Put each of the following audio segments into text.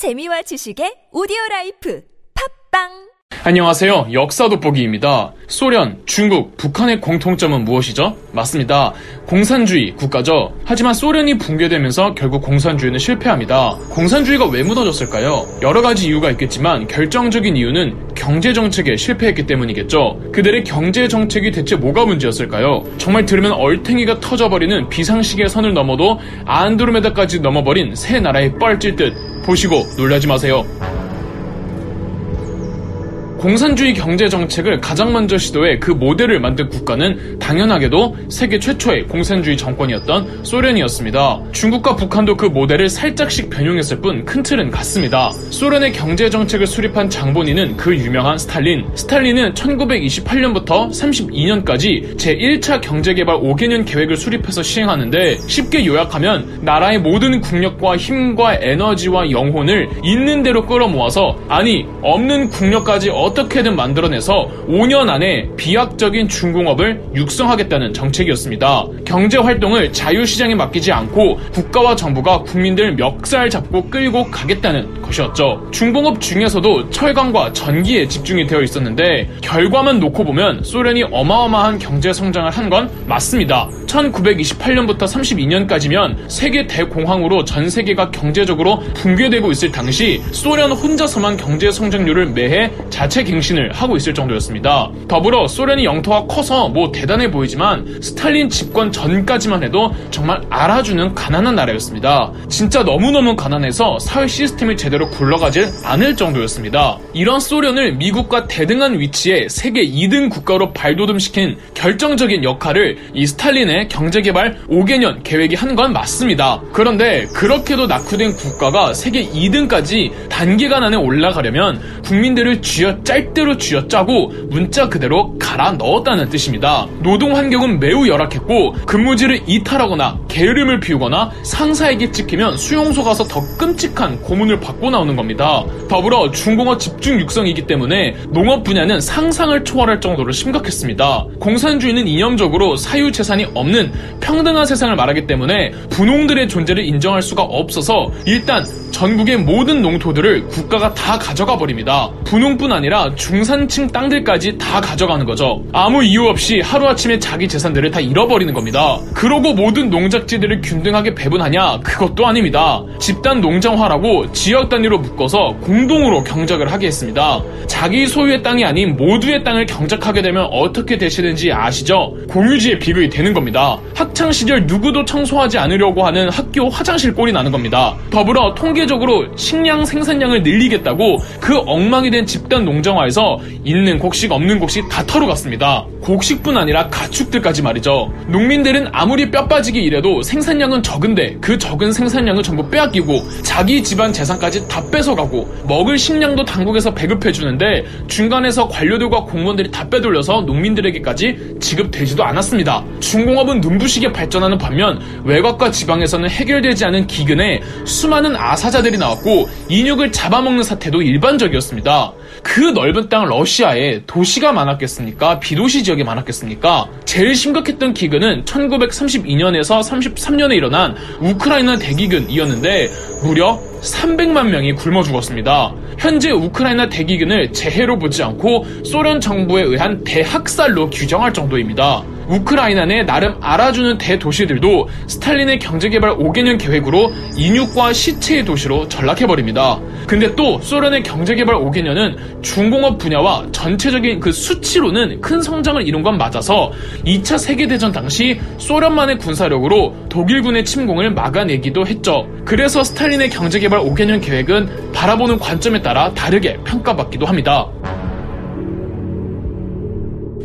재미와 지식의 오디오 라이프. 팟빵 안녕하세요. 역사 돋보기입니다. 소련, 중국, 북한의 공통점은 무엇이죠? 맞습니다. 공산주의 국가죠. 하지만 소련이 붕괴되면서 결국 공산주의는 실패합니다. 공산주의가 왜 무너졌을까요? 여러 가지 이유가 있겠지만 결정적인 이유는 경제 정책에 실패했기 때문이겠죠. 그들의 경제 정책이 대체 뭐가 문제였을까요? 정말 들으면 얼탱이가 터져버리는 비상식의 선을 넘어도 안드로메다까지 넘어버린 세 나라의 뻘짓들 보시고 놀라지 마세요. 공산주의 경제 정책을 가장 먼저 시도해 그 모델을 만든 국가는 당연하게도 세계 최초의 공산주의 정권이었던 소련이었습니다. 중국과 북한도 그 모델을 살짝씩 변형했을 뿐 큰 틀은 같습니다. 소련의 경제 정책을 수립한 장본인은 그 유명한 스탈린. 스탈린은 1928년부터 32년까지 제1차 경제개발 5개년 계획을 수립해서 시행하는데 쉽게 요약하면 나라의 모든 국력과 힘과 에너지와 영혼을 있는 대로 끌어모아서 아니 없는 국력까지 어떻게든 만들어내서 5년 안에 비약적인 중공업을 육성하겠다는 정책이었습니다. 경제 활동을 자유시장에 맡기지 않고 국가와 정부가 국민들 멱살 잡고 끌고 가겠다는 것이었죠. 중공업 중에서도 철강과 전기에 집중이 되어 있었는데 결과만 놓고 보면 소련이 어마어마한 경제 성장을 한 건 맞습니다. 1928년부터 32년까지면 세계 대공황으로 전 세계가 경제적으로 붕괴되고 있을 당시 소련 혼자서만 경제 성장률을 매해 자체 갱신을 하고 있을 정도였습니다. 더불어 소련이 영토가 커서 뭐 대단해 보이지만 스탈린 집권 전까지만 해도 정말 알아주는 가난한 나라였습니다. 진짜 너무너무 가난해서 사회 시스템이 제대로 굴러가질 않을 정도였습니다. 이런 소련을 미국과 대등한 위치에 세계 2등 국가로 발돋움시킨 결정적인 역할을 이 스탈린의 경제개발 5개년 계획이 한 건 맞습니다. 그런데 그렇게도 낙후된 국가가 세계 2등까지 단기간 안에 올라가려면 국민들을 쥐어 짤대로 쥐어 짜고 문자 그대로 갈아 넣었다는 뜻입니다. 노동 환경은 매우 열악했고 근무지를 이탈하거나 게으름을 피우거나 상사에게 찍히면 수용소 가서 더 끔찍한 고문을 받고 나오는 겁니다. 더불어 중공업 집중 육성이기 때문에 농업 분야는 상상을 초월할 정도로 심각했습니다. 공산주의는 이념적으로 사유 재산이 없는 평등한 세상을 말하기 때문에 분홍들의 존재를 인정할 수가 없어서 일단 전국의 모든 농토들을 국가가 다 가져가 버립니다. 분홍뿐 아니라 중산층 땅들까지 다 가져가는 거죠. 아무 이유 없이 하루아침에 자기 재산들을 다 잃어버리는 겁니다. 그러고 모든 농작지들을 균등하게 배분하냐? 그것도 아닙니다. 집단 농장화라고 지역 단 위로 묶어서 공동으로 경작을 하게 했습니다. 자기 소유의 땅이 아닌 모두의 땅을 경작하게 되면 어떻게 되시는지 아시죠? 공유지의 비극이 되는 겁니다. 학창 시절 누구도 청소하지 않으려고 하는 학교 화장실 꼴이 나는 겁니다. 더불어 통계적으로 식량 생산량을 늘리겠다고 그 엉망이 된 집단 농장화에서 있는 곡식 없는 곡식 다 털어갔습니다. 곡식뿐 아니라 가축들까지 말이죠. 농민들은 아무리 뼈 빠지게 일해도 생산량은 적은데 그 적은 생산량을 전부 빼앗기고 자기 집안 재산까지 다 뺏어가고 먹을 식량도 당국에서 배급해주는데 중간에서 관료들과 공무원들이 다 빼돌려서 농민들에게까지 지급되지도 않았습니다. 중공업은 눈부시게 발전하는 반면 외곽과 지방에서는 해결되지 않은 기근에 수많은 아사자들이 나왔고 인육을 잡아먹는 사태도 일반적이었습니다. 그 넓은 땅 러시아에 도시가 많았겠습니까? 비도시 지역이 많았겠습니까? 제일 심각했던 기근은 1932년에서 33년에 일어난 우크라이나 대기근이었는데 무려 300만 명이 굶어 죽었습니다. 현재 우크라이나 대기근을 재해로 보지 않고 소련 정부에 의한 대학살로 규정할 정도입니다. 우크라이나 내 나름 알아주는 대도시들도 스탈린의 경제개발 5개년 계획으로 인육과 시체의 도시로 전락해버립니다. 근데 또 소련의 경제개발 5개년은 중공업 분야와 전체적인 그 수치로는 큰 성장을 이룬 건 맞아서 2차 세계대전 당시 소련만의 군사력으로 독일군의 침공을 막아내기도 했죠. 그래서 스탈린의 경제개발 5개년 계획은 바라보는 관점에 따라 다르게 평가받기도 합니다.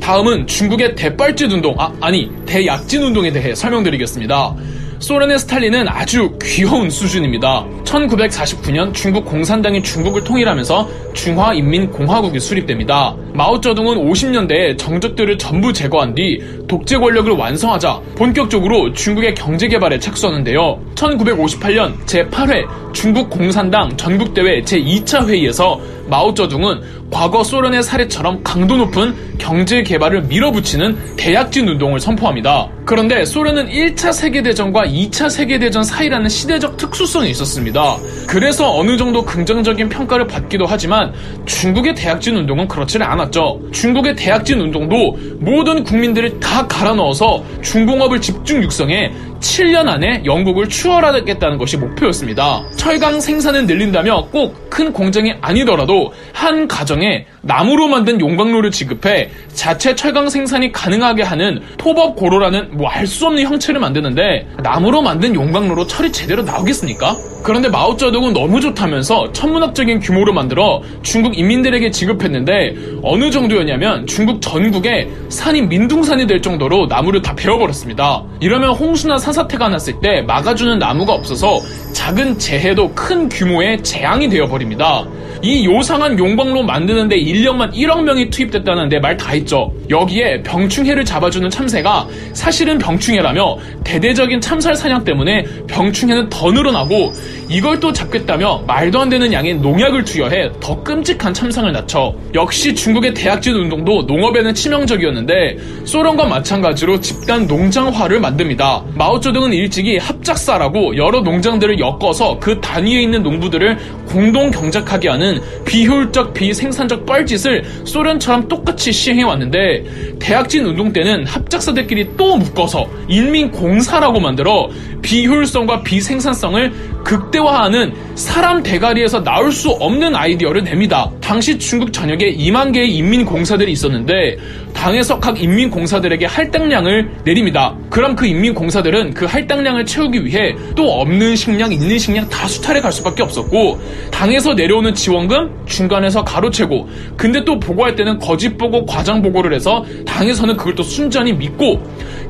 다음은 중국의 대빨짓 운동, 아, 아니, 대약진 운동에 대해 설명드리겠습니다. 소련의 스탈린은 아주 귀여운 수준입니다. 1949년 중국 공산당이 중국을 통일하면서 중화인민공화국이 수립됩니다. 마오쩌둥은 50년대에 정적들을 전부 제거한 뒤 독재 권력을 완성하자 본격적으로 중국의 경제 개발에 착수하는데요. 1958년 제8회 중국 공산당 전국대회 제2차 회의에서 마오쩌둥은 과거 소련의 사례처럼 강도 높은 경제 개발을 밀어붙이는 대약진 운동을 선포합니다. 그런데 소련은 1차 세계대전과 2차 세계대전 사이라는 시대적 특수성이 있었습니다. 그래서 어느 정도 긍정적인 평가를 받기도 하지만 중국의 대약진 운동은 그렇지는 않았죠. 중국의 대약진 운동도 모든 국민들을 다 갈아 넣어서 중공업을 집중 육성해 7년 안에 영국을 추월하겠다는 것이 목표였습니다. 철강 생산을 늘린다며 꼭 큰 공장이 아니더라도 한 가정에 나무로 만든 용광로를 지급해 자체 철강 생산이 가능하게 하는 토법 고로라는 뭐 알 수 없는 형체를 만드는데 나무로 만든 용광로로 철이 제대로 나오겠습니까? 그런데 마오쩌둥은 너무 좋다면서 천문학적인 규모로 만들어 중국 인민들에게 지급했는데 어느 정도였냐면 중국 전국에 산이 민둥산이 될 정도로 나무를 다 베어버렸습니다. 이러면 홍수나 산사태가 났을 때 막아주는 나무가 없어서 작은 재해도 큰 규모의 재앙이 되어버립니다. 이 요상한 용광로 만드는데 인력만 1억 명이 투입됐다는데 말 다 했죠. 여기에 병충해를 잡아주는 참새가 사실은 병충해라며 대대적인 참살 사냥 때문에 병충해는 더 늘어나고 이걸 또 잡겠다며 말도 안 되는 양의 농약을 투여해 더 끔찍한 참상을 낳죠. 역시 중국의 대약진 운동도 농업에는 치명적이었는데 소련과 마찬가지로 집단 농장화를 만듭니다. 마오쩌둥은 일찍이 합작사라고 여러 농장들을 엮어서 그 단위에 있는 농부들을 공동 경작하게 하는 비효율적 비생산적 뻘짓을 소련처럼 똑같이 시행해왔는데 대약진 운동 때는 합작사들끼리 또 묶어서 인민공사라고 만들어 비효율성과 비생산성을 극대화하는 사람 대가리에서 나올 수 없는 아이디어를 냅니다. 당시 중국 전역에 2만 개의 인민공사들이 있었는데 당에서 각 인민공사들에게 할당량을 내립니다. 그럼 그 인민공사들은 그 할당량을 채우기 위해 또 없는 식량, 있는 식량 다 수탈해 갈 수밖에 없었고 당에서 내려오는 지원금 중간에서 가로채고 근데 또 보고할 때는 거짓 보고 과장 보고를 해서 당에서는 그걸 또 순전히 믿고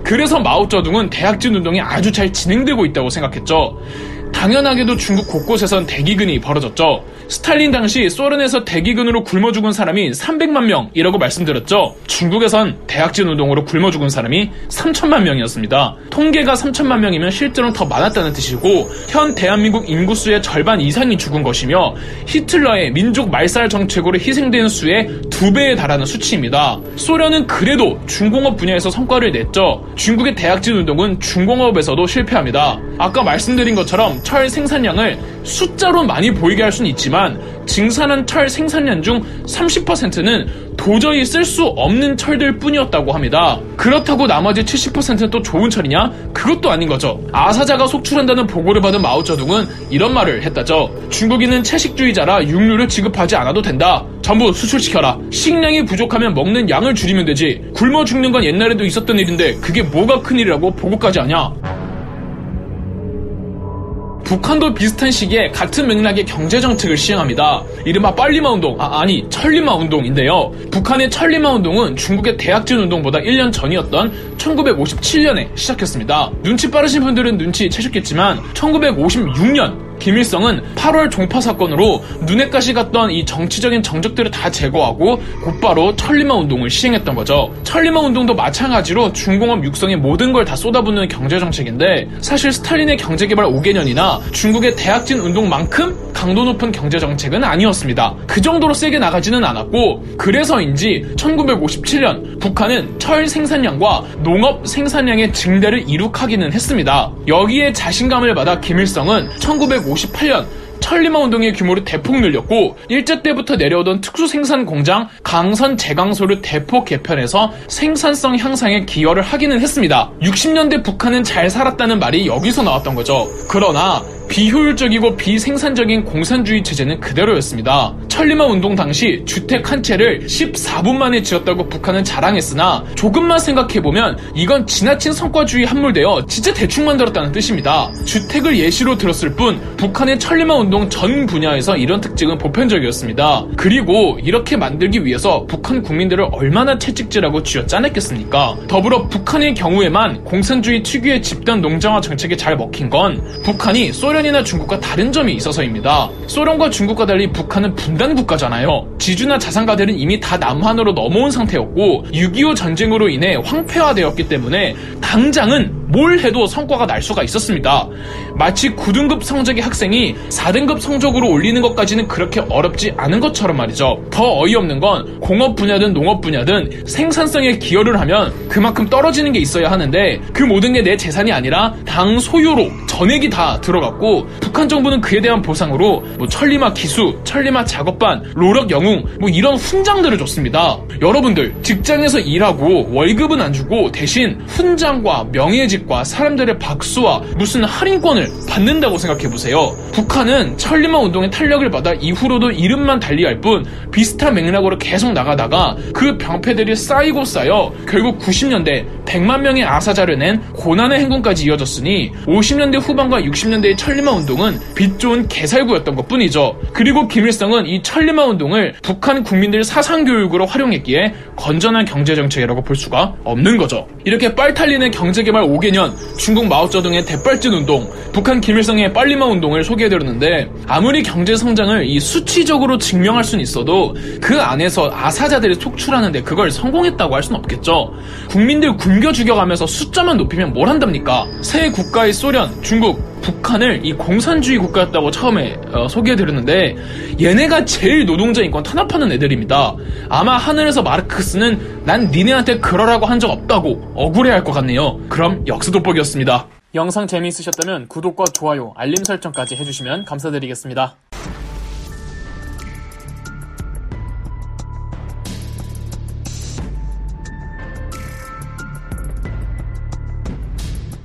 그래서 마오쩌둥은 대학진 운동이 아주 잘 진행되고 있다고 생각했죠. 당연하게도 중국 곳곳에선 대기근이 벌어졌죠. 스탈린 당시 소련에서 대기근으로 굶어 죽은 사람이 300만 명이라고 말씀드렸죠. 중국에선 대학진 운동으로 굶어 죽은 사람이 3천만 명이었습니다. 통계가 3천만 명이면 실제로는 더 많았다는 뜻이고 현 대한민국 인구수의 절반 이상이 죽은 것이며 히틀러의 민족 말살 정책으로 희생된 수의 두 배에 달하는 수치입니다. 소련은 그래도 중공업 분야에서 성과를 냈죠. 중국의 대학진 운동은 중공업에서도 실패합니다. 아까 말씀드린 것처럼 철 생산량을 숫자로 많이 보이게 할 수는 있지만 증산한 철 생산량 중 30%는 도저히 쓸 수 없는 철들 뿐이었다고 합니다. 그렇다고 나머지 70%는 또 좋은 철이냐? 그것도 아닌 거죠. 아사자가 속출한다는 보고를 받은 마오쩌둥은 이런 말을 했다죠. 중국인은 채식주의자라 육류를 지급하지 않아도 된다. 전부 수출시켜라. 식량이 부족하면 먹는 양을 줄이면 되지. 굶어 죽는 건 옛날에도 있었던 일인데 그게 뭐가 큰일이라고 보고까지 하냐? 북한도 비슷한 시기에 같은 맥락의 경제 정책을 시행합니다. 이른바 빨리마 운동, 아, 아니, 천리마 운동인데요. 북한의 천리마 운동은 중국의 대학진 운동보다 1년 전이었던 1957년에 시작했습니다. 눈치 빠르신 분들은 눈치 채셨겠지만, 1956년 김일성은 8월 종파 사건으로 눈에 가시 갔던 이 정치적인 정적들을 다 제거하고 곧바로 천리마 운동을 시행했던 거죠. 천리마 운동도 마찬가지로 중공업 육성에 모든 걸 다 쏟아붓는 경제 정책인데 사실 스탈린의 경제 개발 5개년이나 중국의 대학진 운동만큼 강도 높은 경제 정책은 아니었습니다. 그 정도로 세게 나가지는 않았고 그래서인지 1957년 북한은 철 생산량과 농업 생산량의 증대를 이룩하기는 했습니다. 여기에 자신감을 받아 김일성은 1958년 천리마 운동의 규모를 대폭 늘렸고 일제 때부터 내려오던 특수 생산 공장 강선 제강소를 대폭 개편해서 생산성 향상에 기여를 하기는 했습니다. 60년대 북한은 잘 살았다는 말이 여기서 나왔던 거죠. 그러나 비효율적이고 비생산적인 공산주의 체제는 그대로였습니다. 천리마 운동 당시 주택 한 채를 14분 만에 지었다고 북한은 자랑했으나 조금만 생각해보면 이건 지나친 성과주의 함몰되어 진짜 대충 만들었다는 뜻입니다. 주택을 예시로 들었을 뿐 북한의 천리마 운동 전 분야에서 이런 특징은 보편적이었습니다. 그리고 이렇게 만들기 위해서 북한 국민들을 얼마나 채찍질하고 쥐어 짜냈겠습니까? 더불어 북한의 경우에만 공산주의 특유의 집단 농장화 정책에 잘 먹힌 건 북한이 소련 소련이나 중국과 다른 점이 있어서입니다. 소련과 중국과 달리 북한은 분단 국가잖아요. 지주나 자산가들은 이미 다 남한으로 넘어온 상태였고 6.25 전쟁으로 인해 황폐화되었기 때문에 당장은 뭘 해도 성과가 날 수가 있었습니다. 마치 9등급 성적의 학생이 4등급 성적으로 올리는 것까지는 그렇게 어렵지 않은 것처럼 말이죠. 더 어이없는 건 공업 분야든 농업 분야든 생산성에 기여를 하면 그만큼 떨어지는 게 있어야 하는데 그 모든 게 내 재산이 아니라 당 소유로 전액이 다 들어갔고 북한 정부는 그에 대한 보상으로 뭐 천리마 기수, 천리마 작업반, 로력 영웅 뭐 이런 훈장들을 줬습니다. 여러분들 직장에서 일하고 월급은 안 주고 대신 훈장과 명예직 과 사람들의 박수와 무슨 할인권을 받는다고 생각해 보세요. 북한은 천리마 운동의 탄력을 받아 이후로도 이름만 달리할 뿐 비슷한 맥락으로 계속 나가다가 그 병폐들이 쌓이고 쌓여 결국 90년대 100만 명의 아사자를 낸 고난의 행군까지 이어졌으니 50년대 후반과 60년대의 천리마 운동은 빛 좋은 개살구였던 것 뿐이죠. 그리고 김일성은 이 천리마 운동을 북한 국민들 사상교육으로 활용했기에 건전한 경제정책이라고 볼 수가 없는 거죠. 이렇게 빨탈리는 경제개발 5개 년, 중국 마오쩌둥의 대빨진 운동, 북한 김일성의 빨리마 운동을 소개해드렸는데 아무리 경제 성장을 이 수치적으로 증명할 수는 있어도 그 안에서 아사자들이 속출하는데 그걸 성공했다고 할 수는 없겠죠. 국민들 굶겨 죽여가면서 숫자만 높이면 뭘 한답니까? 새 국가의 소련, 중국, 북한을 이 공산주의 국가였다고 처음에 어, 소개해드렸는데 얘네가 제일 노동자 인권 탄압하는 애들입니다. 아마 하늘에서 마르크스는 난 니네한테 그러라고 한 적 없다고 억울해할 것 같네요. 그럼 역사 돋보기였습니다. 영상 재미있으셨다면 구독과 좋아요, 알림 설정까지 해주시면 감사드리겠습니다.